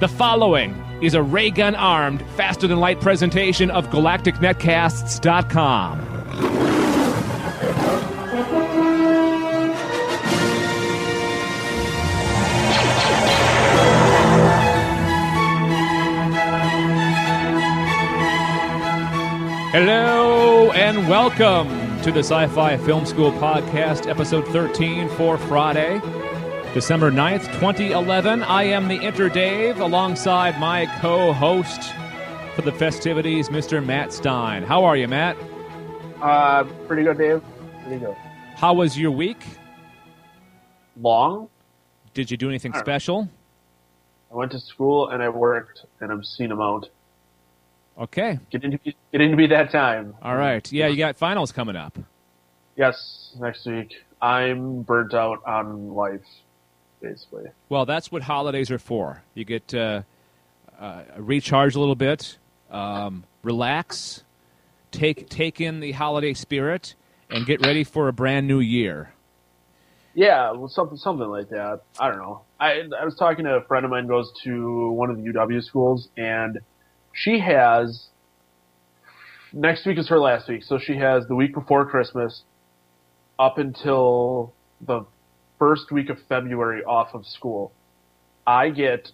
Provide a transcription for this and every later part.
The following is a ray gun armed, faster than light presentation of GalacticNetcasts.com. Hello and welcome to the Sci Fi Film School Podcast, episode 13 for Friday, December 9th, 2011. I am the Inter Dave alongside my co host for the festivities, Mr. Matt Stein. How are you, Matt? Uh, pretty good, Dave. Pretty good. How was your week? Long. Did you do anything right. special? I went to school and I worked, and I'm them out. Okay. Getting to be, getting to be that time. All right. Yeah, you got finals coming up. Yes, next week. I'm burnt out on life, basically. Well, that's what holidays are for. You get uh, uh, recharge a little bit, um, relax, take take in the holiday spirit, and get ready for a brand new year. Yeah, well, something something like that. I don't know. I I was talking to a friend of mine who goes to one of the UW schools, and she has next week is her last week, so she has the week before Christmas up until the first week of February off of school. I get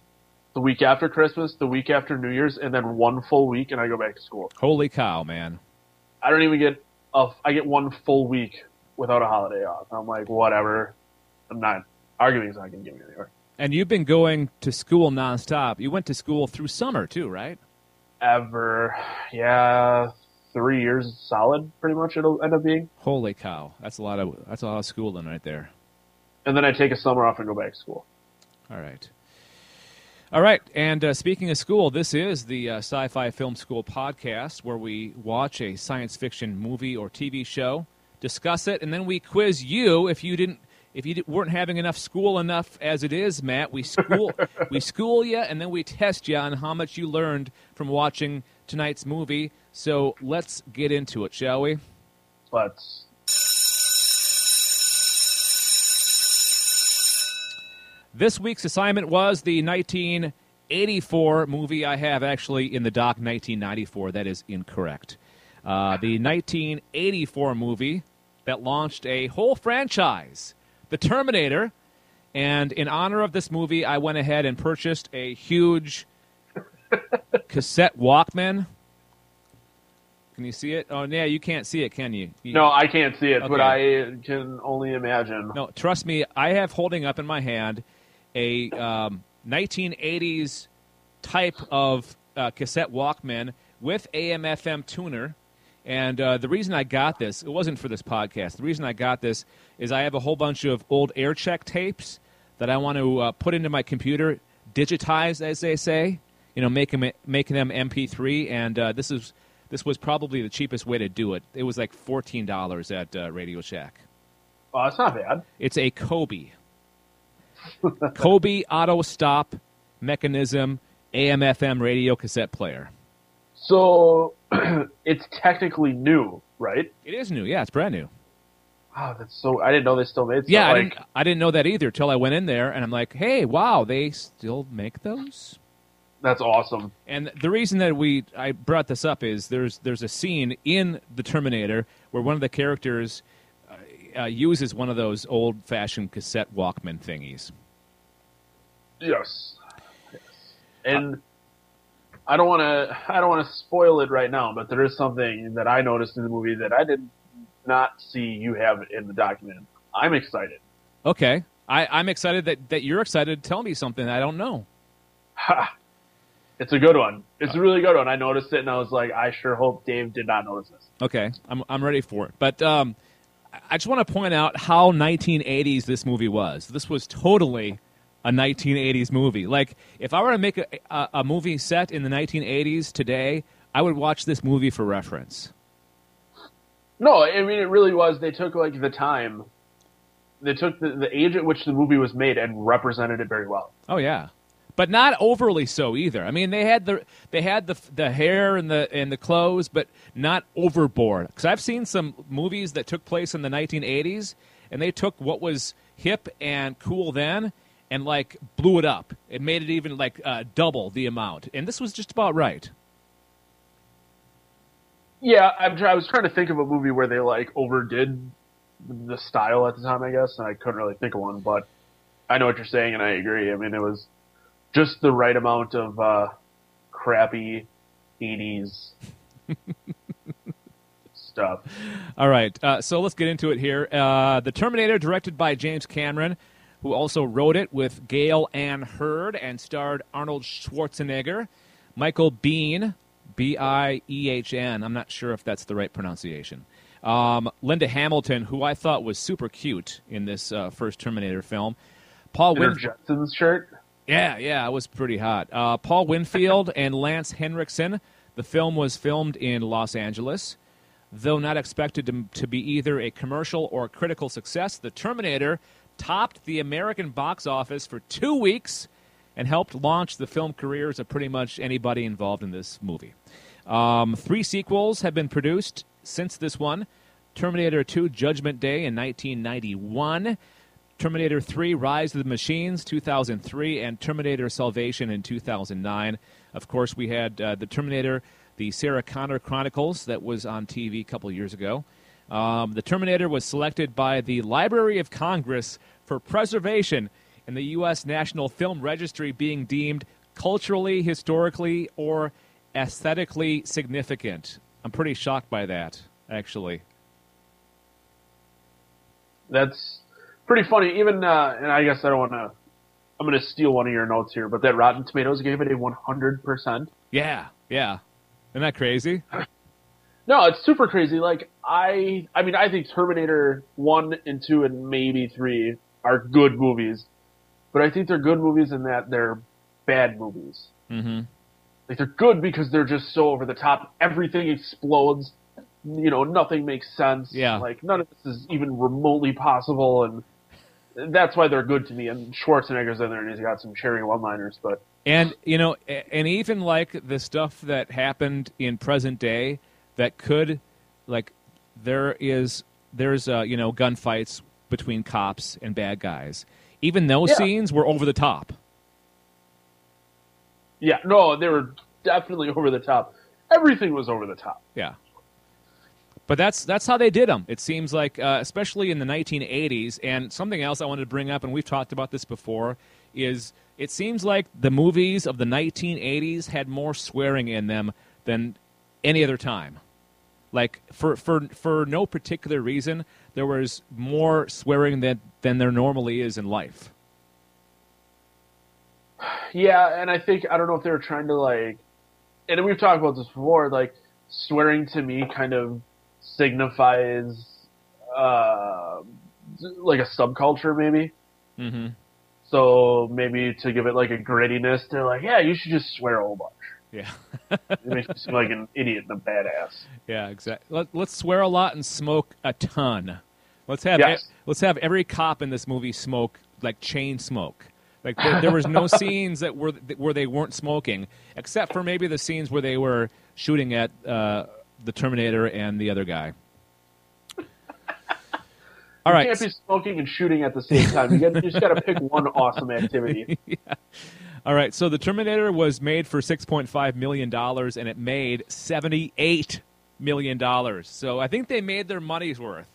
the week after Christmas, the week after New Year's, and then one full week, and I go back to school. Holy cow, man! I don't even get a, I get one full week without a holiday off. I'm like, whatever. I'm not arguing's not going to get me anywhere. And you've been going to school nonstop. You went to school through summer too, right? Ever, yeah, three years solid, pretty much. It'll end up being, Holy cow! That's a lot of that's a lot of schooling right there. And then I take a summer off and go back to school. All right. All right. And uh, speaking of school, this is the uh, Sci Fi Film School podcast where we watch a science fiction movie or TV show, discuss it, and then we quiz you if you didn't. If you weren't having enough school enough as it is, Matt, we school we school you and then we test you on how much you learned from watching tonight's movie. So let's get into it, shall we? But This week's assignment was the 1984 movie. I have actually in the doc 1994. That is incorrect. Uh, the 1984 movie that launched a whole franchise, The Terminator. And in honor of this movie, I went ahead and purchased a huge cassette Walkman. Can you see it? Oh, yeah, you can't see it, can you? you no, I can't see it, but I can only imagine. No, trust me, I have holding up in my hand a um, 1980s type of uh, cassette Walkman with AM/FM tuner. And uh, the reason I got this, it wasn't for this podcast. The reason I got this is I have a whole bunch of old air check tapes that I want to uh, put into my computer, digitize, as they say. You know, make them, making them MP3. And uh, this is this was probably the cheapest way to do it. It was like fourteen dollars at uh, Radio Shack. Oh, that's not bad. It's a Coby. Coby auto stop mechanism AM FM radio cassette player. So it's technically new, right? It is new. Yeah, it's brand new. Oh, that's so. I didn't know they still made. Stuff. Yeah, I like, didn't I didn't know that either till I went in there and I'm like, "Hey, wow, they still make those?" that's awesome. And the reason that we I brought this up is there's there's a scene in the Terminator where one of the characters uh, uh, uses one of those old-fashioned cassette Walkman thingies. Yes. yes. And I don't want to. I don't want to spoil it right now, but there is something that I noticed in the movie that I did not see you have in the document. I'm excited. Okay. I, I'm excited that, that you're excited to tell me something I don't know. Ha! It's a good one. It's a really good one. I noticed it and I was like, I sure hope Dave did not notice this. Okay, I'm I'm ready for it. But um, I just want to point out how 1980s this movie was. This was totally a 1980s movie. Like if I were to make a, a, a movie set in the 1980s today, I would watch this movie for reference. No, I mean it really was. They took like the time. They took the, the age at which the movie was made and represented it very well. Oh yeah, but not overly so either. I mean, they had the they had the the hair and the and the clothes, but not overboard. Because I've seen some movies that took place in the 1980s, and they took what was hip and cool then, and like blew it up. It made it even like uh, double the amount, and this was just about right. Yeah, I'm I was trying to think of a movie where they like overdid the style at the time, I guess, and I couldn't really think of one. But I know what you're saying, and I agree. I mean, it was just the right amount of uh, crappy '80s stuff. All right, uh, so let's get into it here. Uh, the Terminator, directed by James Cameron, who also wrote it with Gale Anne Hurd and starred Arnold Schwarzenegger, Michael Biehn, B I E H N. I'm not sure if that's the right pronunciation. Um, Linda Hamilton, who I thought was super cute in this uh, first Terminator film. Paul In her Jetsons shirt. Yeah, yeah, it was pretty hot. Uh, Paul Winfield and Lance Henriksen. The film was filmed in Los Angeles. Though not expected to, to be either a commercial or critical success, The Terminator topped the American box office for two weeks and helped launch the film careers of pretty much anybody involved in this movie. Um, three sequels have been produced since this one Terminator 2 Judgment Day in 1991. Terminator 3 Rise of the Machines 2003 and Terminator Salvation in 2009. Of course, we had uh, the Terminator the Sarah Connor Chronicles that was on TV a couple years ago. Um, the Terminator was selected by the Library of Congress for preservation in the U.S. National Film Registry, being deemed culturally, historically, or aesthetically significant. I'm pretty shocked by that, actually. That's pretty funny. Even uh, and I guess I don't want to. I'm going to steal one of your notes here, but that Rotten Tomatoes gave it a 100 percent. Yeah, yeah. Isn't that crazy? No, it's super crazy. Like I, I mean, I think Terminator one and two and maybe three are good movies, but I think they're good movies in that they're bad movies. Mm-hmm. Like they're good because they're just so over the top. Everything explodes. You know, nothing makes sense. Yeah. Like none of this is even remotely possible, and that's why they're good to me. And Schwarzenegger's in there, and he's got some cherry one-liners. But And you know, and even like the stuff that happened in present day that could, like, there is there's uh, you know gunfights between cops and bad guys. Even those Yeah. scenes were over the top. yeah, no, they were definitely over the top. Everything was over the top. Yeah. But that's that's how they did them. It seems like, uh, especially in the 1980s, and something else I wanted to bring up, and we've talked about this before, is it seems like the movies of the 1980s had more swearing in them than any other time. Like for for for no particular reason, there was more swearing than than there normally is in life. Yeah, and I think I don't know if they were trying to like, and we've talked about this before. Like swearing to me kind of signifies uh, like a subculture, maybe. Mm-hmm. So maybe to give it like a grittiness, they're like, yeah, you should just swear a whole bunch. Yeah. It makes me seem like an idiot and a badass. Yeah, exactly. Let, let's swear a lot and smoke a ton. Let's have Yes. let's have every cop in this movie smoke like chain smoke. Like there, there was no scenes that were where they weren't smoking, except for maybe the scenes where they were shooting at uh, the Terminator and the other guy. All You right, can't be smoking and shooting at the same time. You, you just got to pick one awesome activity. all right. So the Terminator was made for six point five million dollars, and it made seventy eight million dollars. So I think they made their money's worth.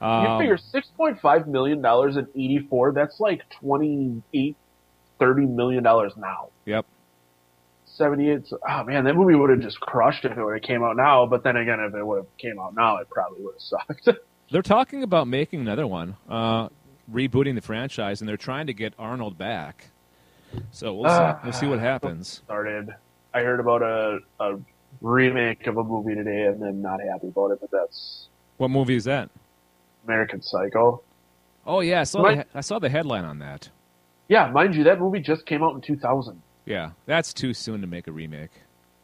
You Um, figure six point five million dollars in eighty four. That's like twenty eight, thirty million dollars now. Yep. Seventy eight. Oh man, that movie would have just crushed if it would have came out now. But then again, if it would have came out now, it probably would have sucked. They're talking about making another one, uh, rebooting the franchise, and they're trying to get Arnold back. So we'll see, Ah. we'll see what happens. Started. I heard about a, a remake of a movie today, and I'm not happy about it. But that's What movie is that? American Psycho. Oh yeah, I saw My- the, I saw the headline on that. Yeah, mind you, that movie just came out in two thousand. Yeah, that's too soon to make a remake.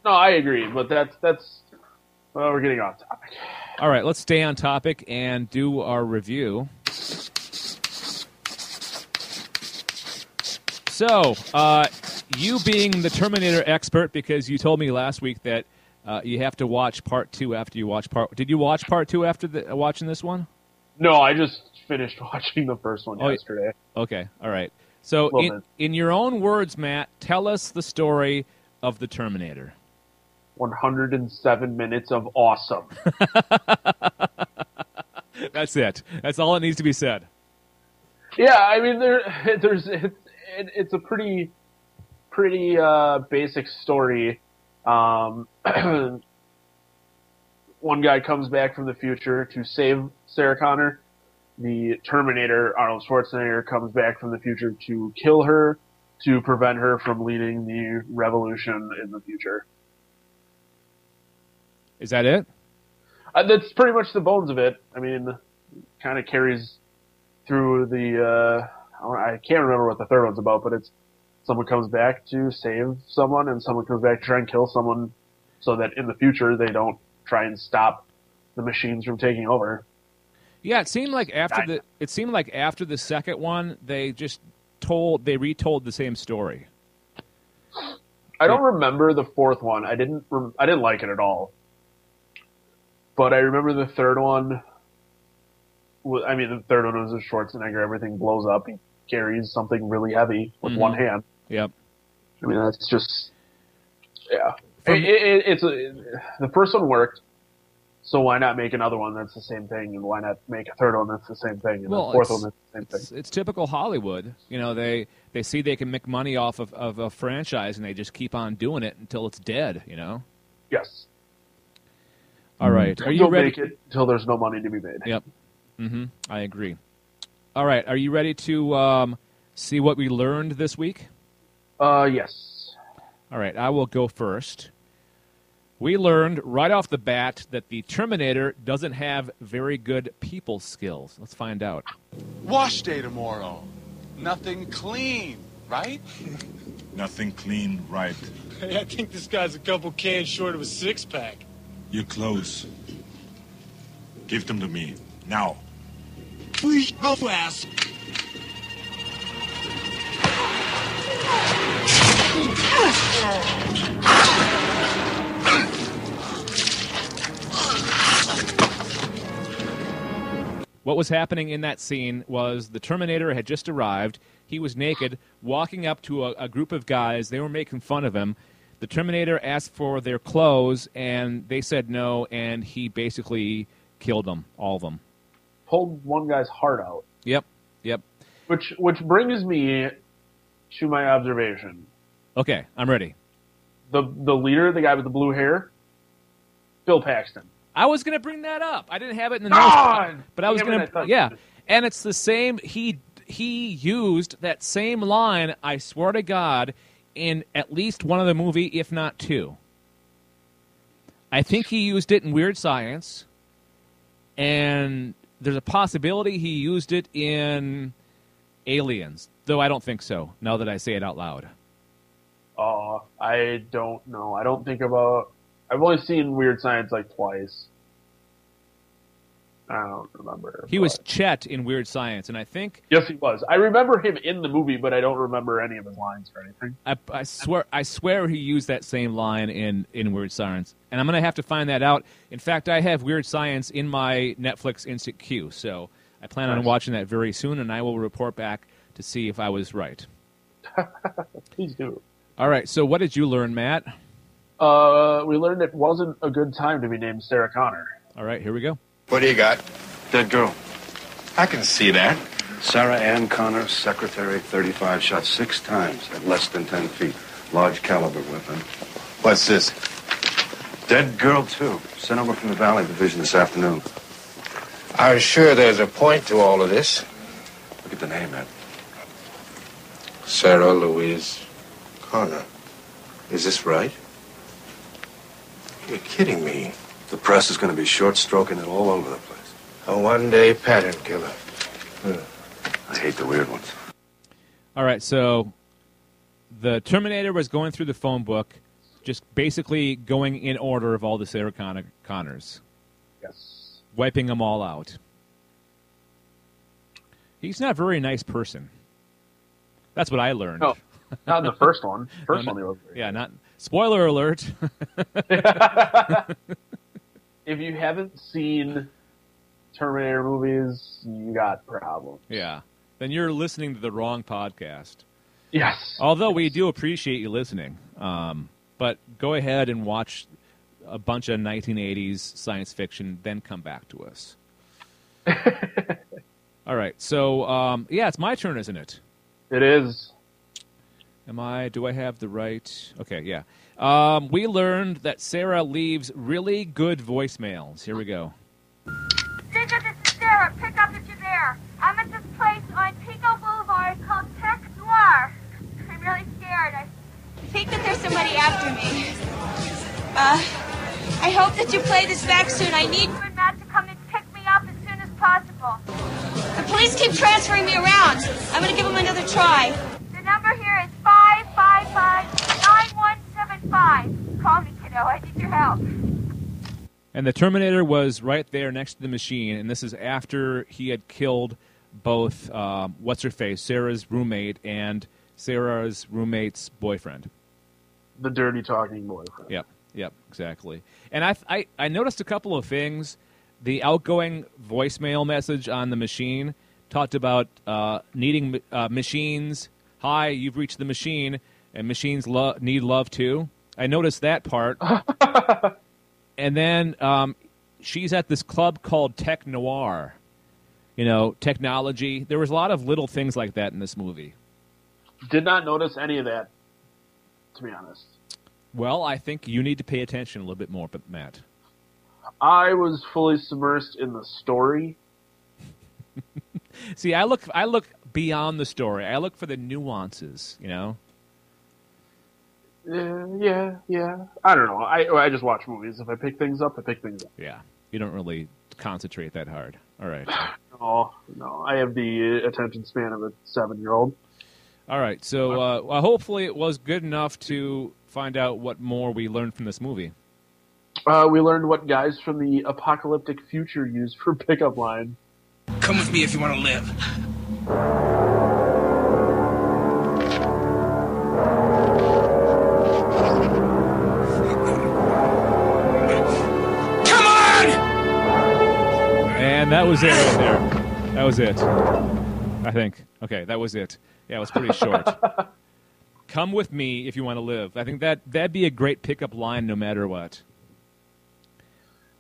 No, I agree, but that's that's. Well, we're getting off topic. All right, let's stay on topic and do our review. So, uh, you being the Terminator expert, because you told me last week that uh, you have to watch part two after you watch part. Did you watch part two after the, uh, watching this one? No, I just finished watching the first one Oh, yesterday. Okay, all right. So, in, bit. in your own words, Matt, tell us the story of the Terminator. 107 minutes of awesome. That's it. That's all that needs to be said. Yeah, I mean there there's it's it, it's a pretty pretty uh, basic story. Um, one guy comes back from the future to save Sarah Connor. The Terminator, Arnold Schwarzenegger, comes back from the future to kill her to prevent her from leading the revolution in the future. Is that it? Uh, that's pretty much the bones of it. I mean, kind of carries through the. Uh, I I can't remember what the third one's about, but it's someone comes back to save someone, and someone comes back to try and kill someone, so that in the future they don't try and stop the machines from taking over. Yeah, it seemed like after the it seemed like after the second one, they just told they retold the same story. I don't remember the fourth one. I didn't. I didn't like it at all. But I remember the third one. I mean, the third one was a Schwarzenegger. Everything blows up. He carries something really heavy with Mhm. one hand. Yep. I mean, that's just yeah. It, it, it's a, the first one worked, so why not make another one that's the same thing, and why not make a third one that's the same thing, and Well, a fourth it's- one that's the same thing? It's, it's typical Hollywood. You know, they they see they can make money off of, of a franchise and they just keep on doing it until it's dead, you know? Yes. All right. Are you Don't ready? make it until there's no money to be made. Yep. Mm-hmm. I agree. All right. Are you ready to um, see what we learned this week? Uh, yes. All right. I will go first. We learned right off the bat that the Terminator doesn't have very good people skills. Let's find out. Wash day tomorrow. Nothing clean, right? Nothing clean, right? Hey, I think this guy's a couple cans short of a six pack. You're close. Give them to me. Now. Please go fast. What was happening in that scene was the Terminator had just arrived. He was naked, walking up to a, a group of guys. They were making fun of him. The Terminator asked for their clothes, and they said no, and he basically killed them, all of them. Pulled one guy's heart out, Yep, yep. which which brings me to my observation. Okay, I'm ready. The the leader, the guy with the blue hair, Bill Paxton. I was going to bring that up. I didn't have it in the notes, but I was going to. Yeah, and it's the same. He he used that same line. I swear to God, in at least one of the movie, if not two. I think he used it in Weird Science, and there's a possibility he used it in Aliens, though I don't think so. Now that I say it out loud. Uh, I don't know. I don't think about. I've only seen Weird Science like twice. I don't remember. He was Chet in Weird Science, and I think Yes, he was. I remember him in the movie, but I don't remember any of his lines or anything. I, I swear, I swear he used that same line in, in Weird Science, and I'm gonna have to find that out. In fact, I have Weird Science in my Netflix instant queue, so I plan on watching that very soon, and I will report back to see if I was right. Please do. All right, so what did you learn, Matt? Uh, we learned it wasn't a good time to be named Sarah Connor. All right, here we go. What do you got? Dead girl. I can see that. Sarah Ann Connor, secretary, 35, shot six times at less than 10 feet. Large caliber weapon. What's this? Dead girl, too. Sent over from the Valley Division this afternoon. I'm sure there's a point to all of this. Look at the name, Ed. Sarah Louise Connor. Is this right? You're kidding me. The press is going to be short stroking it all over the place. A one-day pattern killer. I hate the weird ones. All right, so the Terminator was going through the phone book, just basically going in order of all the Sarah Connor, Connors, Yes. wiping them all out. He's not a very nice person. That's what I learned. No, not in the first one. First No, one, he was. Yeah, not spoiler alert. If you haven't seen Terminator movies, you got problems. yeah, then you're listening to the wrong podcast. Yes. Although we do appreciate you listening, um, but go ahead and watch a bunch of 1980s science fiction, then come back to us. All right, so um, yeah, it's my turn, isn't it? It is. Am I? Do I have the right? Okay, yeah. Um, we learned that Sarah leaves really good voicemails. Here we go. Jacob, this is Sarah. Pick up if you're there. I'm at this place on Pico Boulevard called Tech Noir. I'm really scared. I think that there's somebody after me. Uh, I hope that you play this back soon. I need you and Matt to come and pick me up as soon as possible. The police keep transferring me around. I'm gonna give them another try. The number here is 555-9175. Call me, kiddo. I need your help. And the Terminator was right there next to the machine, and this is after he had killed both um, what's her face, Sarah's roommate, and Sarah's roommate's boyfriend. The dirty talking boyfriend. Yep, yep, exactly. And I, I, I noticed a couple of things. The outgoing voicemail message on the machine talked about uh, needing uh, machines. Hi, you've reached the machine, and machines lo- need love too. I noticed that part. and then um, she's at this club called Tech Noir. You know, technology. There was a lot of little things like that in this movie. Did not notice any of that, to be honest. Well, I think you need to pay attention a little bit more, but Matt. I was fully submersed in the story. See, I look I look beyond the story. I look for the nuances, you know. Yeah, yeah, yeah. I don't know. I I just watch movies. If I pick things up, I pick things up. Yeah. You don't really concentrate that hard. All right. No, no. I have the attention span of a seven-year-old. All right. So, uh, well, hopefully it was good enough to find out what more we learned from this movie. Uh, we learned what guys from the apocalyptic future use for pickup line. Come with me if you want to live. Come on! And that was it right there. That was it. I think. Okay, that was it. Yeah, it was pretty short. Come with me if you want to live. I think that that'd be a great pickup line no matter what.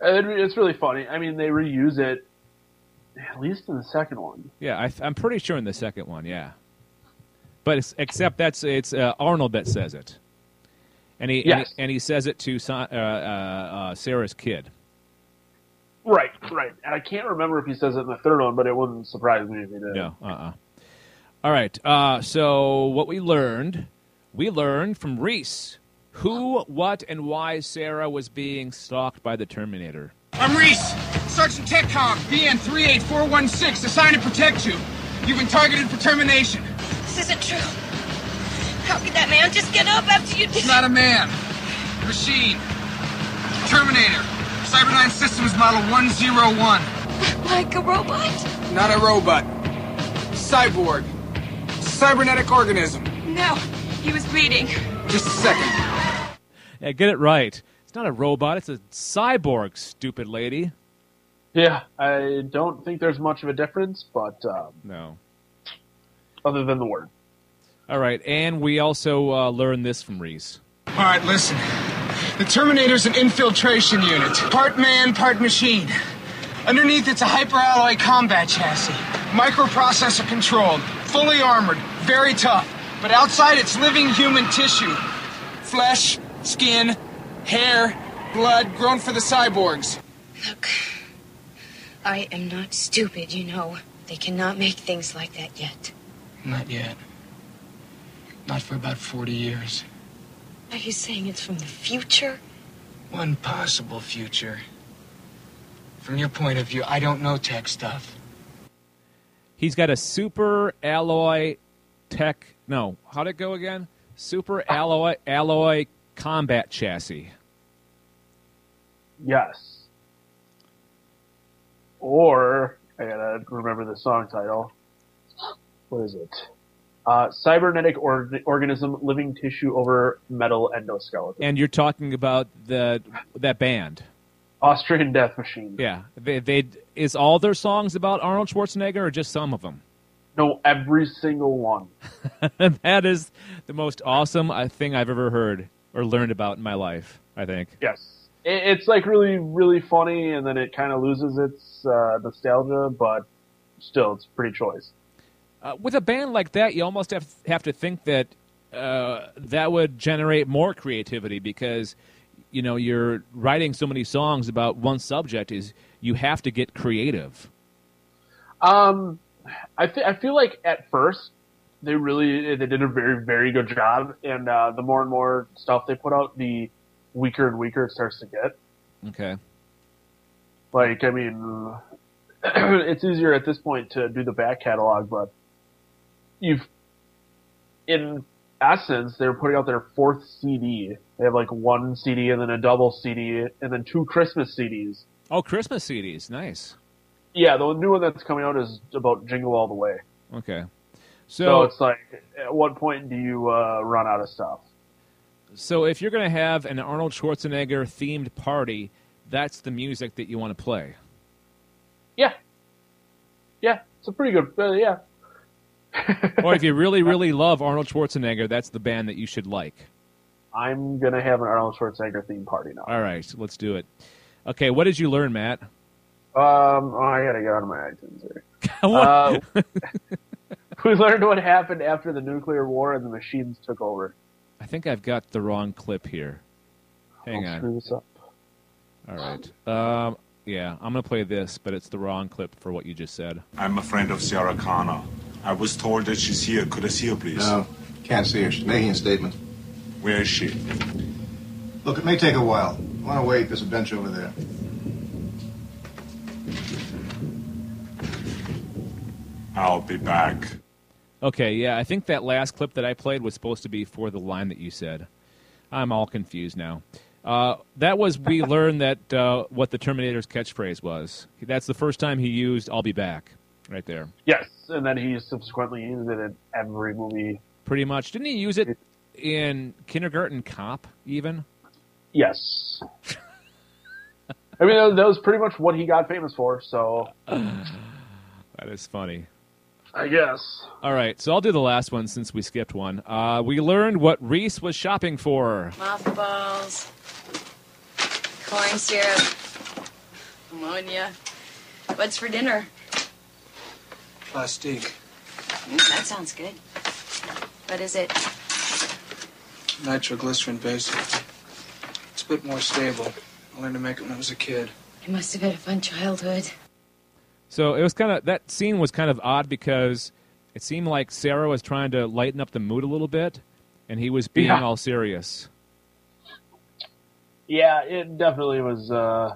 It's really funny. I mean, they reuse it at least in the second one. Yeah, I, I'm pretty sure in the second one. Yeah, but it's, except that's it's uh, Arnold that says it, and he, and he and he says it to uh, uh, uh, Sarah's kid. Right, right. And I can't remember if he says it in the third one, but it wouldn't surprise me if he did. No, uh, uh All right. Uh, so what we learned, we learned from Reese who, what, and why Sarah was being stalked by the Terminator. I'm Reese, Sergeant TechCom, BN 38416, assigned to protect you. You've been targeted for termination. This isn't true. How could that man just get up after you did It's not a man, machine. Terminator, Cyberdyne Systems Model 101. like a robot? Not a robot. Cyborg. Cybernetic organism. No, he was bleeding. Just a second. Yeah, get it right. It's not a robot. It's a cyborg, stupid lady. Yeah, I don't think there's much of a difference, but um, No. other than the word. All right, and we also uh, learned this from Reese. All right, listen. The Terminator's an infiltration unit. Part man, part machine. Underneath, it's a hyperalloy combat chassis. Microprocessor controlled. Fully armored. Very tough. But outside, it's living human tissue. Flesh, skin, hair, blood grown for the cyborgs. Look, I am not stupid, you know. They cannot make things like that yet. Not yet. Not for about 40 years. Are you saying it's from the future? One possible future. From your point of view, I don't know tech stuff. He's got a super alloy tech. No, how'd it go again? Super alloy alloy combat chassis. Yes. Or I gotta remember the song title. What is it? Uh, cybernetic or- organism, living tissue over metal endoskeleton. And you're talking about the that band. Austrian Death Machine. Yeah, they, they is all their songs about Arnold Schwarzenegger or just some of them? No, every single one. that is the most awesome uh, thing I've ever heard or learned about in my life. I think. Yes, it, it's like really, really funny, and then it kind of loses its uh, nostalgia, but still, it's pretty choice. Uh, with a band like that, you almost have have to think that uh, that would generate more creativity because you know you're writing so many songs about one subject. Is you have to get creative. Um, I th- I feel like at first they really they did a very very good job, and uh, the more and more stuff they put out, the weaker and weaker it starts to get. Okay. Like I mean, it's easier at this point to do the back catalog, but you've in essence they're putting out their fourth CD. They have like one CD and then a double CD and then two Christmas CDs. Oh, Christmas CDs, nice. Yeah, the new one that's coming out is about Jingle All the Way. Okay. So, So, it's like, at what point do you uh, run out of stuff? So if you're going to have an Arnold Schwarzenegger themed party, that's the music that you want to play. Yeah, yeah, it's a pretty good. Uh, yeah, or if you really, really love Arnold Schwarzenegger, that's the band that you should like. I'm gonna have an Arnold Schwarzenegger themed party now. All right, so let's do it. Okay, what did you learn, Matt? Um, oh, I gotta get out of my iTunes here. Uh, we learned what happened after the nuclear war and the machines took over. I think I've got the wrong clip here. Hang I'll on. screw this up. All right. Um, yeah, I'm going to play this, but it's the wrong clip for what you just said. I'm a friend of Sarah Connor. I was told that she's here. Could I see her, please? No, can't see her. She's making a statement. Where is she? Look, it may take a while. I want to wait? There's a bench over there. I'll be back. Okay, yeah, I think that last clip that I played was supposed to be for the line that you said. I'm all confused now. Uh, that was we learned that uh, what the Terminator's catchphrase was. That's the first time he used "I'll be back" right there. Yes, and then he subsequently used it in every movie. Pretty much. Didn't he use it in Kindergarten Cop even? Yes. I mean, that was- that was pretty much what he got famous for. So That is funny. I guess. All right, so I'll do the last one since we skipped one. Uh, we learned what Reese was shopping for. Mothballs, corn syrup, ammonia. What's for dinner? Plastique. Mm, that sounds good. What is it? Nitroglycerin basic. It's a bit more stable. I learned to make it when I was a kid. You must have had a fun childhood. So it was kind of that scene was kind of odd because it seemed like Sarah was trying to lighten up the mood a little bit, and he was being Yeah. all serious. Yeah, it definitely was. Uh,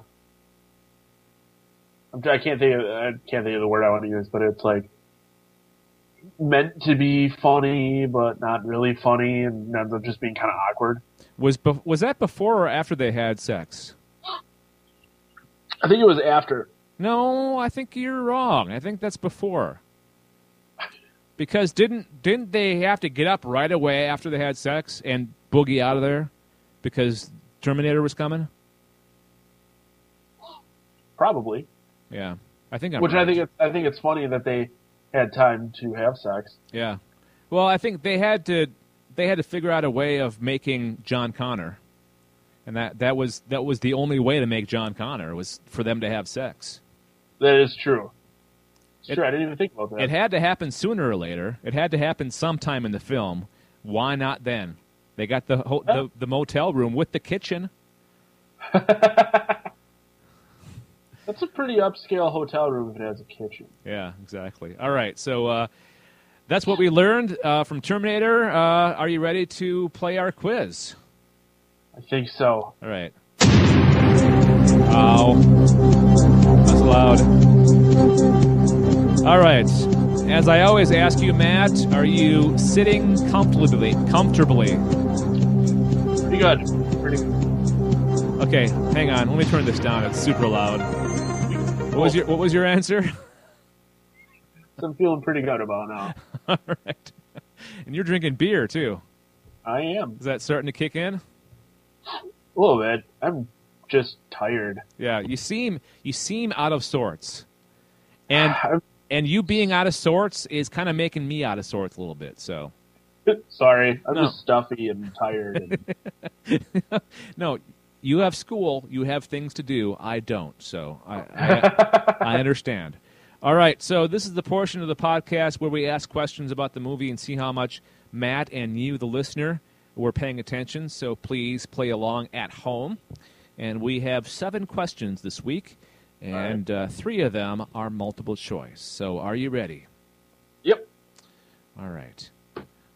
I'm, can't think. Of, I can't think of the word I want to use, but it's like meant to be funny, but not really funny, and ends up just being kind of awkward. Was be- was that before or after they had sex? I think it was after. No, I think you're wrong. I think that's before. Because didn't didn't they have to get up right away after they had sex and boogie out of there because Terminator was coming? Probably. Yeah, I think I'm Which right. I think it's, I think it's funny that they had time to have sex. Yeah. Well, I think they had to they had to figure out a way of making John Connor. And that, that was that was the only way to make John Connor was for them to have sex. That is true. It's It- true. I didn't even think about that. It had to happen sooner or later. It had to happen sometime in the film. Why not then? They got the ho- the, the motel room with the kitchen. That's a pretty upscale hotel room if it has a kitchen. Yeah, exactly. All right, so uh, that's what we learned uh, from Terminator. Uh, are you ready to play our quiz? I think so. All right. Right. As I always ask you, Matt, are you sitting comfortably? Comfortably. Pretty good. Pretty good. Okay, hang on. Let me turn this down. It's super loud. What was your What was your answer? I'm feeling pretty good about now. All right. And you're drinking beer too. I am. Is that starting to kick in? A little bit. I'm just tired. Yeah. You seem You seem out of sorts. And and you being out of sorts is kind of making me out of sorts a little bit. So Sorry, I'm No. just stuffy and tired. And no, you have school, you have things to do. I don't, so I I, I understand. All right, so this is the portion of the podcast where we ask questions about the movie and see how much Matt and you, the listener, were paying attention. So please play along at home. And we have seven questions this week, and uh, three of them are multiple choice. So are you ready? yep. All right.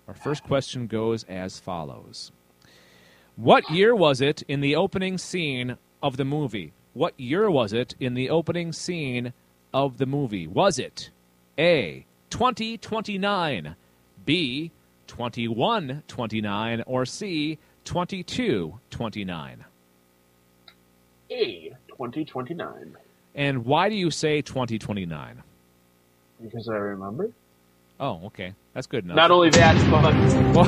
Our first question goes as follows What year was it in the opening scene of the movie? What year was it in the opening scene of the movie? Was it A, 2029, B, 2129, or C, 2229? A 2029 And why do you say 2029? because I remember. Oh, okay. That's good enough. Not only that, but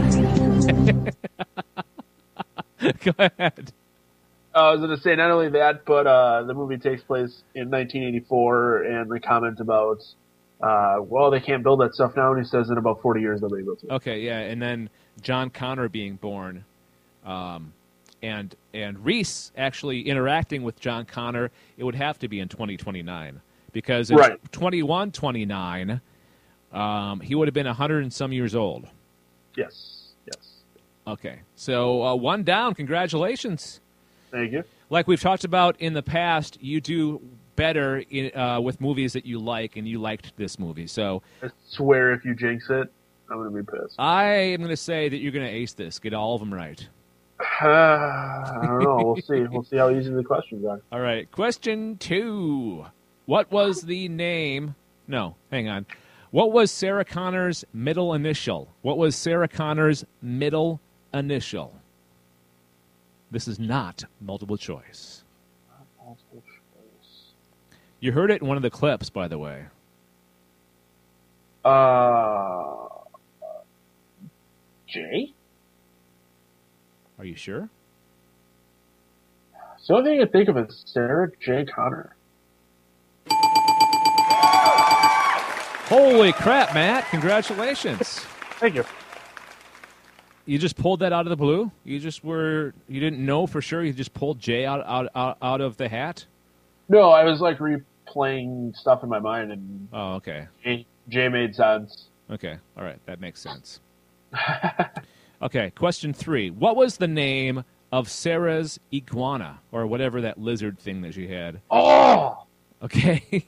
Go ahead. I was going to say not only that, but uh, the movie takes place in 1984, and the comment about, uh, well, they can't build that stuff now, and he says in about 40 years they'll be able to. Okay, yeah, and then John Connor being born, um, and and Reese actually interacting with John Connor, it would have to be in 2029 because in Right. 2129, um, he would have been 100 and some years old. Yes, yes. Okay, so uh, one down. Congratulations. Thank you. Like we've talked about in the past, you do better in, uh, with movies that you like, and you liked this movie. So I swear if you jinx it, I'm going to be pissed. I am going to say that you're going to ace this, get all of them right. I don't know. We'll see. We'll see how easy the questions are. All right. Question two. What was the name? No, hang on. What was Sarah Connor's middle initial? What was Sarah Connor's middle initial? This is not multiple choice. Multiple choice. You heard it in one of the clips, by the way. Uh, Jay? Are you sure? So the only thing I can think of is Sarah J. Connor. Holy crap, Matt! Congratulations. Thank you. You just pulled that out of the blue. You just were. You didn't know for sure. You just pulled Jay out out out, out of the hat. No, I was like replaying stuff in my mind, and Oh, okay. Jay, Jay made sense. Okay. All right. That makes sense. okay. Question three. What was the name of Sarah's iguana or whatever that lizard thing that she had? Oh, Okay.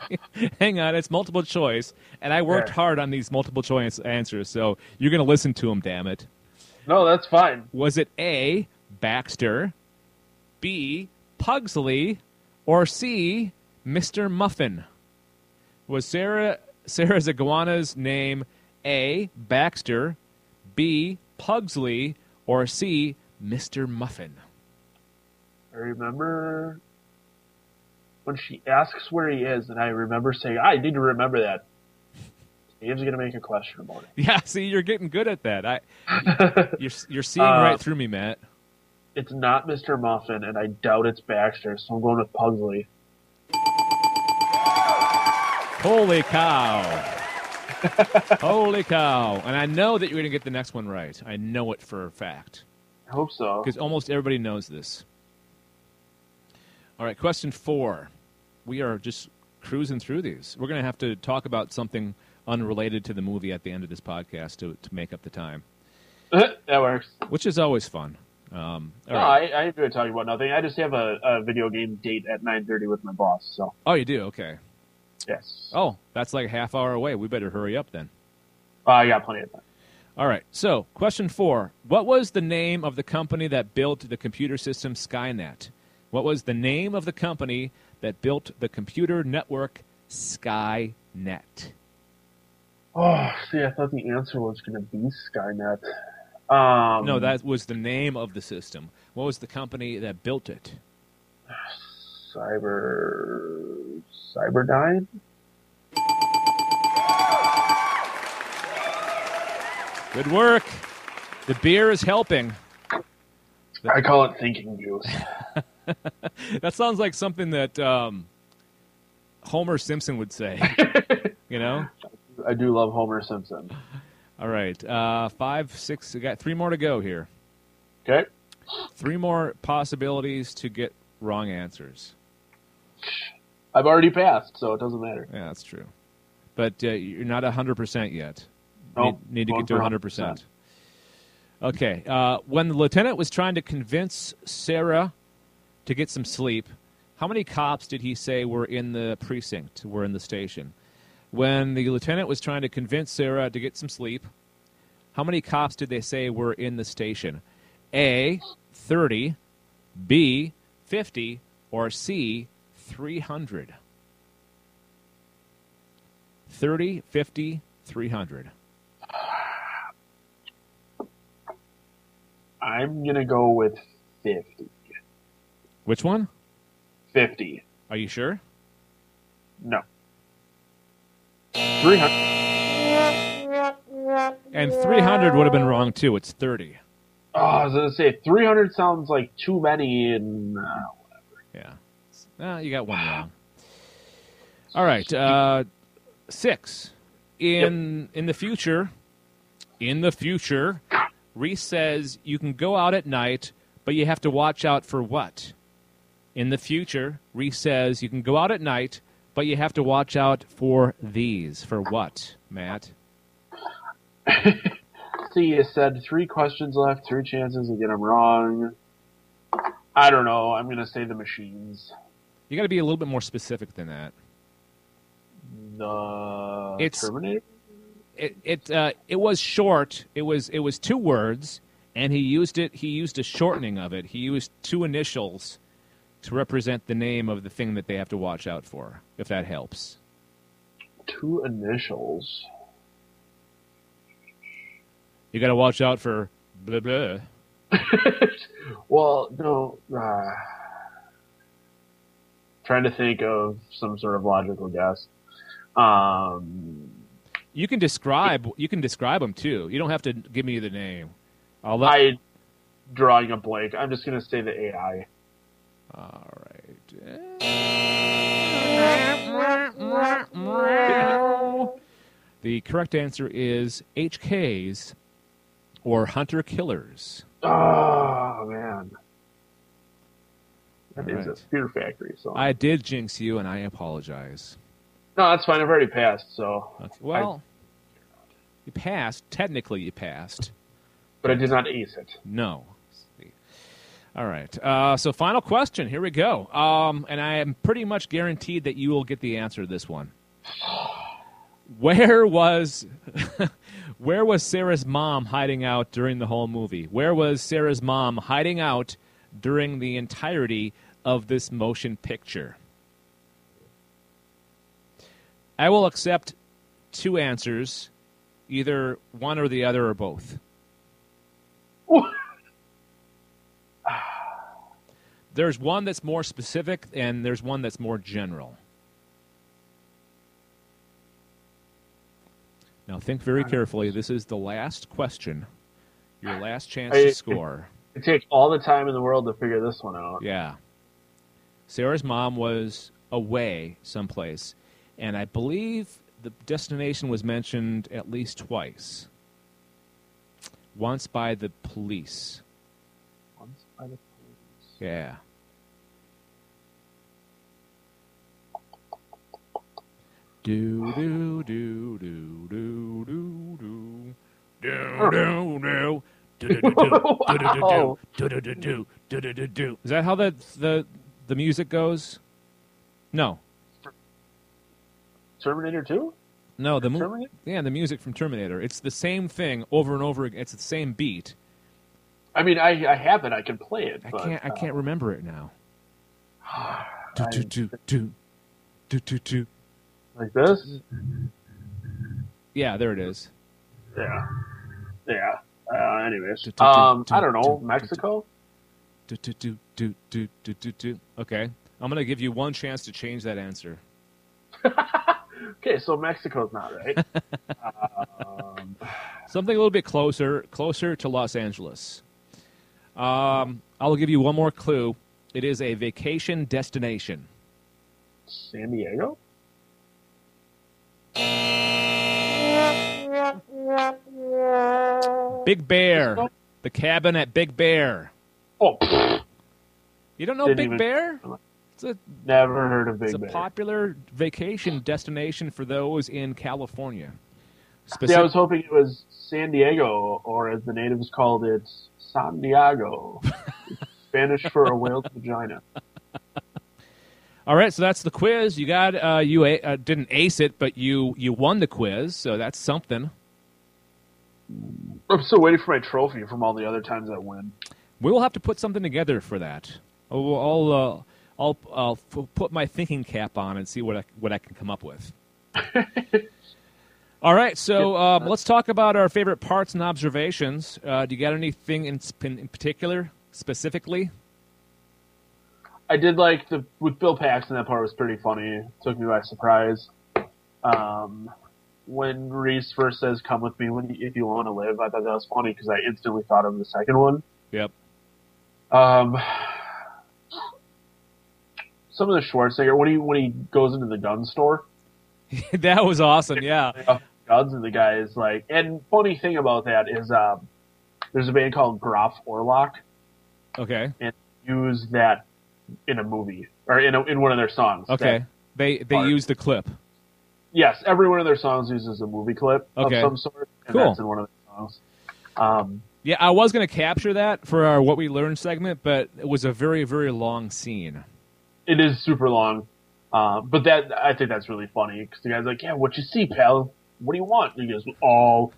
Hang on. It's multiple choice. And I worked hard on these multiple choice answers. So you're going to listen to them, damn it. no, that's fine. Was it A, Baxter, B, Pugsley, or C, Mr. Muffin? Was Sarah Sarah's iguana's name A, Baxter, B, Pugsley, or C, Mr. Muffin? I remember when she asks where he is, and I remember saying, "I need to remember that." Dave's gonna make a question about it. Yeah, see, you're getting good at that. I, you're you're seeing Uh, right through me, Matt. It's not Mr. Muffin, and I doubt it's Baxter, so I'm going with Pugsley. Holy cow! Holy cow! And I know that you're going to get the next one right. I know it for a fact. I hope so. because almost everybody knows this. All right, question four. We are just cruising through these. We're going to have to talk about something unrelated to the movie at the end of this podcast to, to make up the time, that works. which is always fun. Um, No, right. I, I enjoy talking about nothing. I just have a, a video game date at 9:30 with my boss. So Oh, you do? Okay. Yes, Oh, that's like a half hour away. We better hurry up then. uh, I got plenty of time. All right. So, question four. What was the name of the company that built the computer system Skynet? What was the name of the company that built the computer network Skynet? Oh, see, I thought the answer was going to be Skynet. Um, No, that was the name of the system. What was the company that built it? Cyber Cyberdyne. Good work. The beer is helping. I call it thinking juice. That sounds like something that um, Homer Simpson would say. You know. I do love Homer Simpson. All right, uh, five, six. We got three more to go here. Okay. Three more possibilities to get wrong answers. I've already passed, so it doesn't matter. Yeah, that's true. But uh, you're not 100% yet. Nope. Need, need to get to for 100%. Okay. Uh, when the lieutenant was trying to convince Sarah to get some sleep, how many cops did he say were in the precinct, were in the station? When the lieutenant was trying to convince Sarah to get some sleep, how many cops did they say were in the station? A, 30, B, 50, or C, 300? 30, 50, 300. I'm gonna go with fifty. Which one? Fifty. Are you sure? No. Three hundred. And 300 would have been wrong too. It's 30. Oh, I was gonna say three hundred sounds like too many, and uh. Uh, you got one wrong. All right. Uh, six. In in the future, in the future, Reese says you can go out at night, but you have to watch out for what? In the future, Reese says you can go out at night, but you have to watch out for these. For what, Matt? see, you said three questions left, three chances to get them wrong. I don't know. I'm gonna say the machines. You got to be a little bit more specific than that. The It's- Terminator. it it uh, it was short. It was it was two words, and he used it. He used a shortening of it. He used two initials to represent the name of the thing that they have to watch out for. If that helps. Two initials. You got to watch out for blah blah. Well, no. Uh, trying to think of some sort of logical guess. Um, You can describe you can describe them too. You don't have to give me the name. I'll let. I drawing a blank. I'm just gonna say the AI. All right. The correct answer is HKs or hunter killers. Oh man, that All a. Fear Factory song. I did jinx you, and I apologize. no, that's fine. I've already passed. So, Okay. Well, you passed. Technically, you passed. but I did not ace it. No. All right. Uh, so, final question. Here we go. Um, and I am pretty much guaranteed that you will get the answer to this one. Where was where was Sarah's mom hiding out during the whole movie? Where was Sarah's mom hiding out during the entirety of this motion picture? I will accept two answers, either one or the other or both. There's one that's more specific and there's one that's more general. Now think very carefully. This is the last question. Your last chance I- to score. It takes all the time in the world to figure this one out. Yeah. Sarah's mom was away someplace, and I believe the destination was mentioned at least twice. Once by the police. Once by the police. Yeah. Do do do do do do do do do do. Is that how the the the music goes? No, Terminator Two. no. The Terminator? yeah, the music from Terminator. It's the same thing over and over again. It's the same beat. I mean, I I have it. I can play it. I but, can't. I can't remember it now. Do do do do do do do. like this. Yeah, there it is. Yeah. Yeah. Uh, anyways, um, I don't know. Mexico. Do, do, do, do, do, do, do, do. Okay, I'm gonna give you one chance to change that answer. Okay, so Mexico's not right. um, Something a little bit closer, closer to Los Angeles. Um, I'll give you one more clue. It is a vacation destination. San Diego. Big Bear. The cabin at Big Bear. Oh, You don't know Didn't Big even- Bear? It's a, never heard of Big it's Big a popular vacation destination for those in California. See, I was hoping it was San Diego, or as the natives called it, San Diego. It's Spanish for a whale's vagina. All right, so that's the quiz. You got uh, you a- uh, didn't ace it, but you you won the quiz, so that's something. I'm still waiting for my trophy from all the other times I win. We will have to put something together for that. I'll I'll, uh, I'll, I'll f- put my thinking cap on and see what I, what I can come up with. All right, so um, let's talk about our favorite parts and observations. Uh, do you got anything in, in, in particular, specifically? I did like the with Bill Paxton. That part was pretty funny. It Took me by surprise. Um, when Reese first says, "Come with me when you, if you want to live," I thought that was funny because I instantly thought of the second one. Yep. Um, some of the Schwarzenegger when he when he goes into the gun store, that was awesome. Yeah. guns and the guy is like. And funny thing about that is, um, there's a band called Graf Orlock Okay. and use that in a movie or in a, in one of their songs. Okay. They they part. used the clip. yes, every one of their songs uses a movie clip Okay. of some sort, and Cool. that's in one of their songs. Um, Yeah, I was going to capture that for our what we learned segment, but it was a very very long scene. It is super long, uh, but that I think that's really funny because the guy's like, "Yeah, what you see, pal? What do you want?" And he goes, "Oh,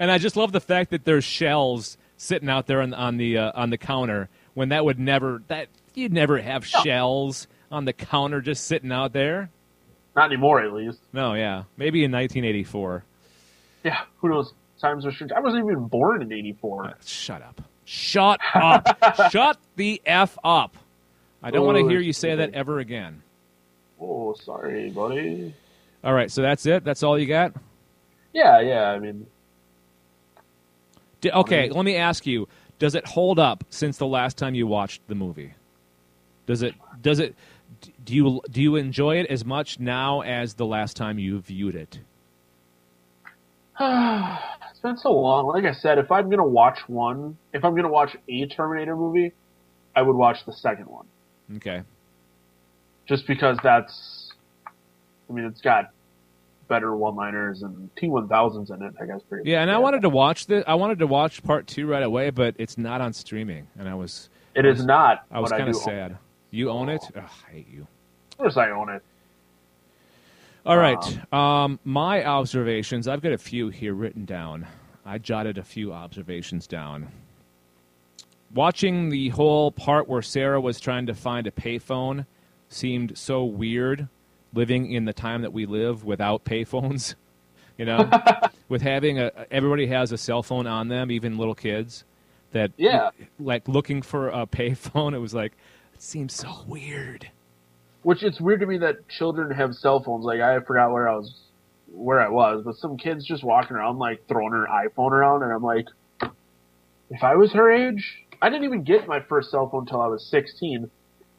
And I just love the fact that there's shells sitting out there on, on the uh, on the counter when that would never that you'd never have shells on the counter just sitting out there. not anymore, at least." No, yeah, maybe in 1984. Yeah, who knows? Times are strange. I wasn't even born in '84. Shut up. Shut up. Shut the f up. I don't want to Oh, hear you say that ever again. Oh, sorry, buddy. All right, so that's it. That's all you got. Yeah, yeah. I mean, okay, let me ask you: Does it hold up since the last time you watched the movie? Does it? Does it? Do you do you enjoy it as much now as the last time you viewed it? it's been so long. Like I said, if I'm gonna watch one, if I'm gonna watch a Terminator movie, I would watch the second one. Okay. just because that's, I mean, it's got better one-liners and T1000s in it. I guess pretty. Yeah, and I wanted to watch the I wanted to watch part two right away, but it's not on streaming, and I was It is not. I was kind of do own sad. You own it? Ugh, I hate you. Of course, I own it. All right. Um, my observations. I've got a few here written down. I jotted a few observations down. Watching the whole part where Sarah was trying to find a payphone seemed so weird. Living in the time that we live without payphones, you know, with having a everybody has a cell phone on them, even little kids. That Yeah. like looking for a payphone. It was like it seems so weird. Which it's weird to me that children have cell phones. Like I forgot where I was, where I was, but some kids just walking around like throwing her iPhone around, and I'm like, if I was her age, I didn't even get my first cell phone until I was 16,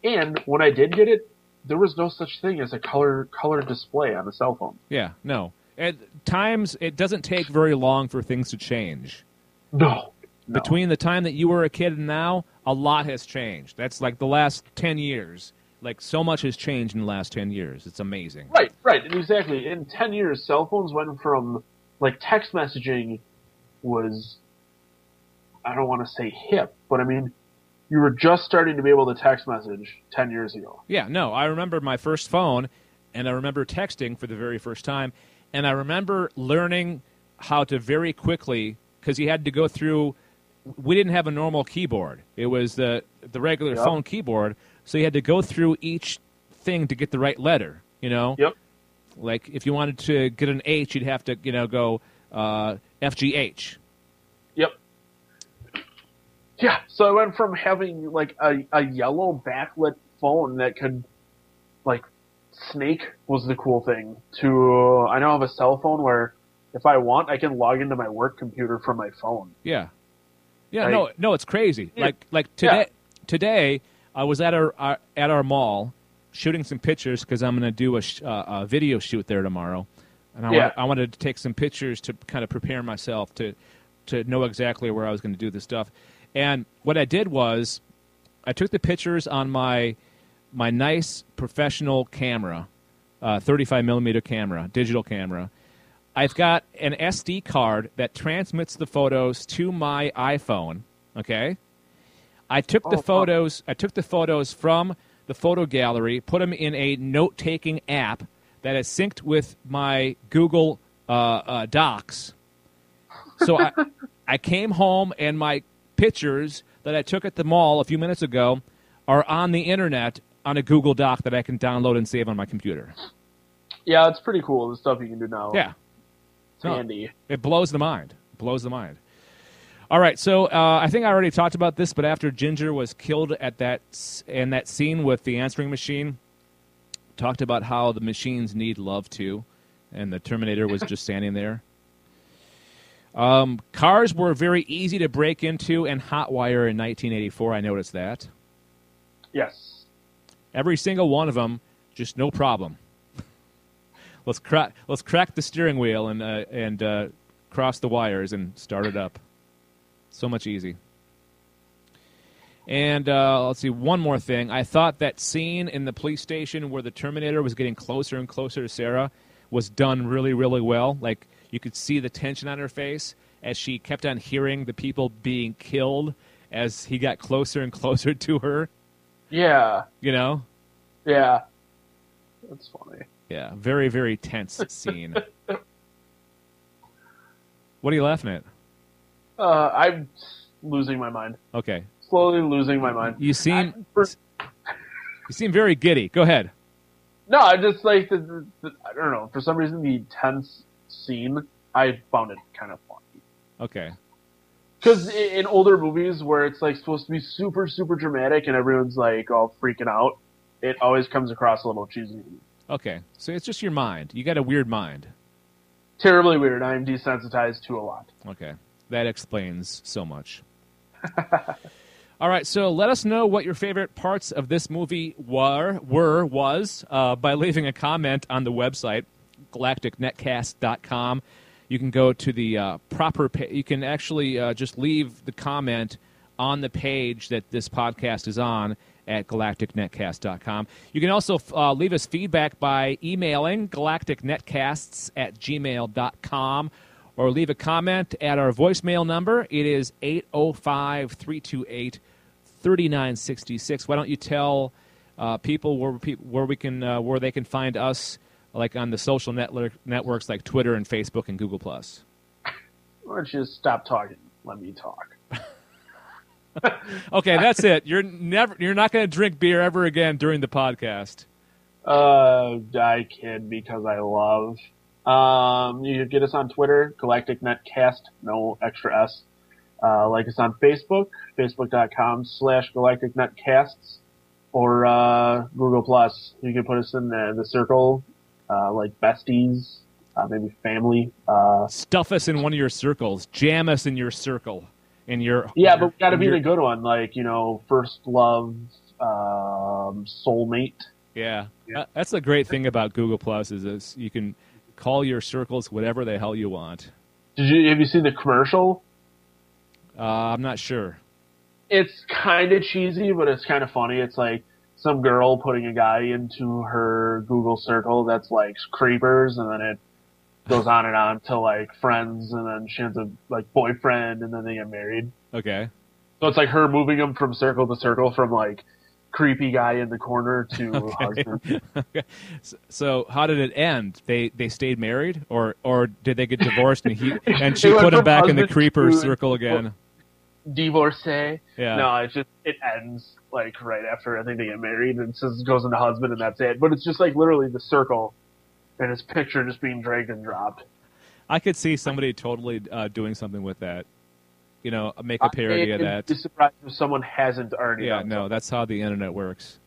and when I did get it, there was no such thing as a color color display on a cell phone. Yeah, no. At times, it doesn't take very long for things to change. No. Between the time that you were a kid and now, a lot has changed. That's like the last 10 years. Like, so much has changed in the last 10 years. It's amazing. Right, right, exactly. In ten years, cell phones went from like text messaging was I don't want to say hip, but I mean you were just starting to be able to text message ten years ago. Yeah, no, I remember my first phone, and I remember texting for the very first time, and I remember learning how to very quickly, because you had to go through. We didn't have a normal keyboard; it was the the regular Yep. phone keyboard. So you had to go through each thing to get the right letter. You know. Yep. Like if you wanted to get an H, you'd have to you know go uh, FGH. Yeah, so I went from having like a, a yellow backlit phone that could like snake was the cool thing to I now have a cell phone where if I want I can log into my work computer from my phone. Yeah, yeah. Like- no, no, it's crazy. Yeah. Like, like today, today I was at our, our at our mall shooting some pictures because I'm going to do a, sh- uh, a video shoot there tomorrow. and I, Yeah. wanted, I wanted to take some pictures to kind of prepare myself to to know exactly where I was going to do this stuff. And what I did was, I took the pictures on my my nice professional camera, uh, 35 millimeter camera, digital camera. I've got an SD card that transmits the photos to my iPhone. Okay, I took the Oh, wow. photos. I took the photos from the photo gallery, put them in a note-taking app that is synced with my Google uh, uh, Docs. So I, I came home, and my pictures that I took at the mall a few minutes ago are on the internet on a Google Doc that I can download and save on my computer. Yeah, it's pretty cool the stuff you can do now. Yeah, it's No. handy. It blows the mind. Blows the mind. All right, so uh, I think I already talked about this, but after Ginger was killed at that in that scene with the answering machine, talked about how the machines need love too, and the Terminator was just standing there. Um, cars were very easy to break into and hotwire in 1984. I noticed that Yes. every single one of them, just no problem. let's crack let's crack the steering wheel and uh, and uh, cross the wires and start it up. So much easy. And uh, let's see one more thing. I thought that scene in the police station where the Terminator was getting closer and closer to Sarah was done really really well. Like you could see the tension on her face as she kept on hearing the people being killed as he got closer and closer to her. Yeah. You know. Yeah. That's funny. Yeah, very very tense scene. what are you laughing at? Uh, I'm losing my mind. Okay, Slowly losing my mind. you seem for- you seem very giddy. Go ahead. no, I just like the, the. I don't know. For some reason, the tense scene, I found it kind of funny. Okay, Because in older movies where it's like supposed to be super super dramatic and everyone's like all freaking out, it always comes across a little cheesy. okay. So it's just your mind. You got a weird mind. Terribly weird. I'm desensitized to a lot. Okay, that explains so much. All right, so let us know what your favorite parts of this movie were, were, was uh, by leaving a comment on the website, galacticnetcast.com. You can go to the uh, proper. Pa- you can actually uh, just leave the comment on the page that this podcast is on at galacticnetcast.com. You can also uh, leave us feedback by emailing galacticnetcasts at gmail.com or leave a comment at our voicemail number. It is 805 328 3966. Why don't you tell uh, people where, where we can uh, where they can find us, like on the social network, networks like Twitter and Facebook and Google Plus. Why don't you just stop talking? Let me talk. Okay, that's it. You're never you're not going to drink beer ever again during the podcast. Uh, I kid because I love. Um, you can get us on Twitter, Galactic Netcast, no extra S. Uh, like us on Facebook, facebook.com slash Galactic Netcasts, or uh, Google Plus. You can put us in the, the circle, uh, like besties, uh, maybe family. Uh, Stuff us in one of your circles. Jam us in your circle. In your yeah, but we got to be your- the good one, like you know, first love, um, soulmate. Yeah, Uh, that's the great thing about Google Plus is, is you can call your circles whatever the hell you want. Did you have you seen the commercial? Uh, I'm not sure. it's kind of cheesy, but it's kind of funny. It's like some girl putting a guy into her Google circle that's like creepers, and then it goes on and on to like friends, and then she has a like boyfriend, and then they get married. Okay. So it's like her moving him from circle to circle, from like creepy guy in the corner to husband. So, so how did it end? They they stayed married, or or did they get divorced and he and she put him back in the creeper to- circle again? Divorcee. Yeah. No, it's just it ends like right after I think they get married, and it says goes into husband, and that's it. But it's just like literally the circle, and his picture just being dragged and dropped. I could see somebody totally uh, doing something with that. You know, make a parody of that. be surprised if someone hasn't already. Yeah, no, that's how the internet works.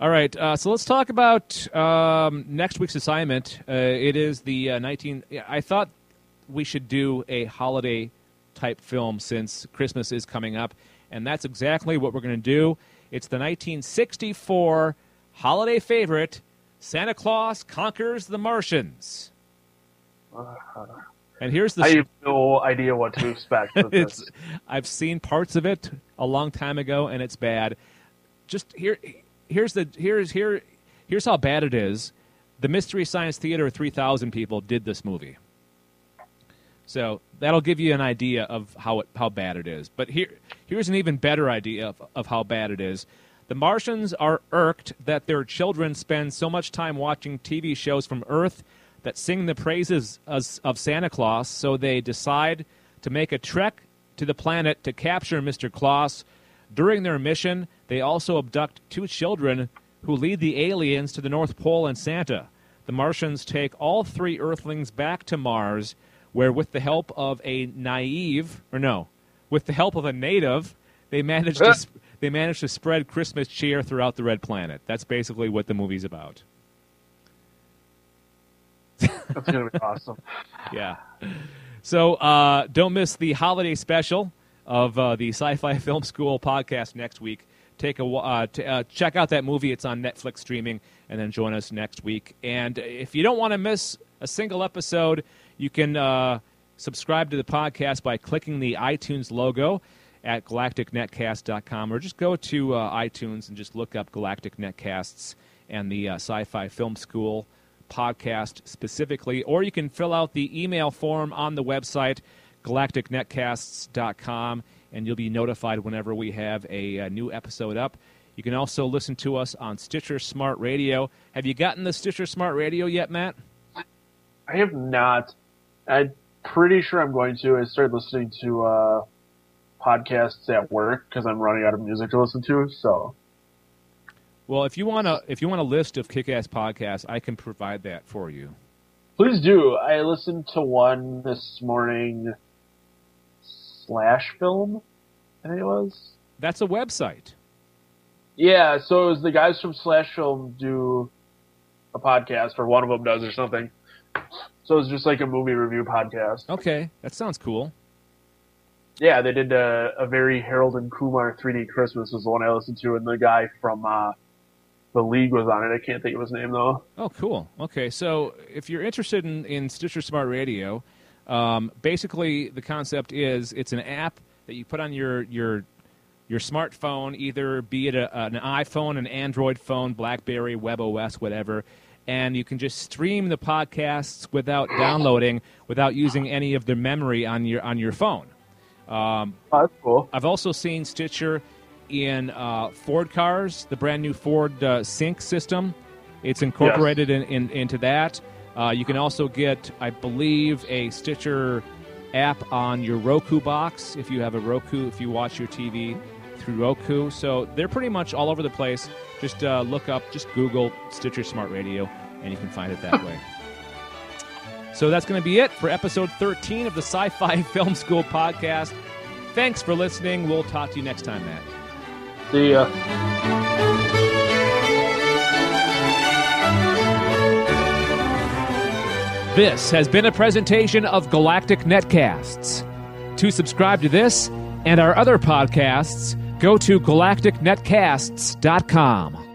All right, uh, so let's talk about um, next week's assignment. Uh, it is the uh, 19. I thought we should do a holiday type film since Christmas is coming up, and that's exactly what we're going to do. It's the 1964 holiday favorite, Santa Claus conquers the Martians. Uh-huh. And here's the I have no idea what to expect. It's this. I've seen parts of it a long time ago, and it's bad. Just here, here's the here's here here's how bad it is. The Mystery Science Theater 3000 people did this movie, so that'll give you an idea of how it, how bad it is. But here here's an even better idea of, of how bad it is. The Martians are irked that their children spend so much time watching TV shows from Earth that sing the praises of, of Santa Claus, so they decide to make a trek to the planet to capture Mr. Claus. During their mission, they also abduct two children who lead the aliens to the North Pole and Santa. The Martians take all three Earthlings back to Mars, where, with the help of a naive, or no, with the help of a native, they manage to sp- they manage to spread Christmas cheer throughout the Red Planet. That's basically what the movie's about. That's gonna be awesome. yeah. So uh, don't miss the holiday special of uh, the Sci-Fi Film School podcast next week. Take a uh, t- uh, check out that movie. It's on Netflix streaming, and then join us next week. And if you don't want to miss a single episode, you can uh, subscribe to the podcast by clicking the iTunes logo at galacticnetcast.com, or just go to uh, iTunes and just look up Galactic Netcasts and the uh, Sci-Fi Film School podcast specifically, or you can fill out the email form on the website, galacticnetcasts.com, and you'll be notified whenever we have a, a, new episode up. You can also listen to us on Stitcher Smart Radio. Have you gotten the Stitcher Smart Radio yet, Matt? I have not. I'm pretty sure I'm going to. I started listening to uh, podcasts at work because I'm running out of music to listen to. So Well, if you want a if you want a list of kick-ass podcasts, I can provide that for you. please do. I listened to one this morning. Slash film, I think it was. That's a website. Yeah, so it was the guys from Slash Film do a podcast, or one of them does, or something. So it's just like a movie review podcast. Okay, that sounds cool. Yeah, they did a, a very Harold and Kumar 3D Christmas was the one I listened to, and the guy from uh, the League was on it. I can't think of his name though. Oh, cool. Okay, so if you're interested in, in Stitcher Smart Radio, um, basically the concept is it's an app that you put on your your your smartphone, either be it a, an iPhone, an Android phone, BlackBerry, WebOS, whatever, and you can just stream the podcasts without downloading, without using any of the memory on your on your phone. Um, oh, that's cool. I've also seen Stitcher in uh, Ford cars, the brand new Ford uh, Sync system. It's incorporated in, in, into that. Uh, you can also get, I believe, a Stitcher app on your Roku box if you have a Roku, if you watch your TV through Roku. So they're pretty much all over the place. Just uh, look up, just Google Stitcher Smart Radio, and you can find it that way. So that's going to be it for episode 13 of the Sci Fi Film School podcast. Thanks for listening. We'll talk to you next time, Matt. See ya. This has been a presentation of Galactic Netcasts. To subscribe to this and our other podcasts, go to galacticnetcasts.com.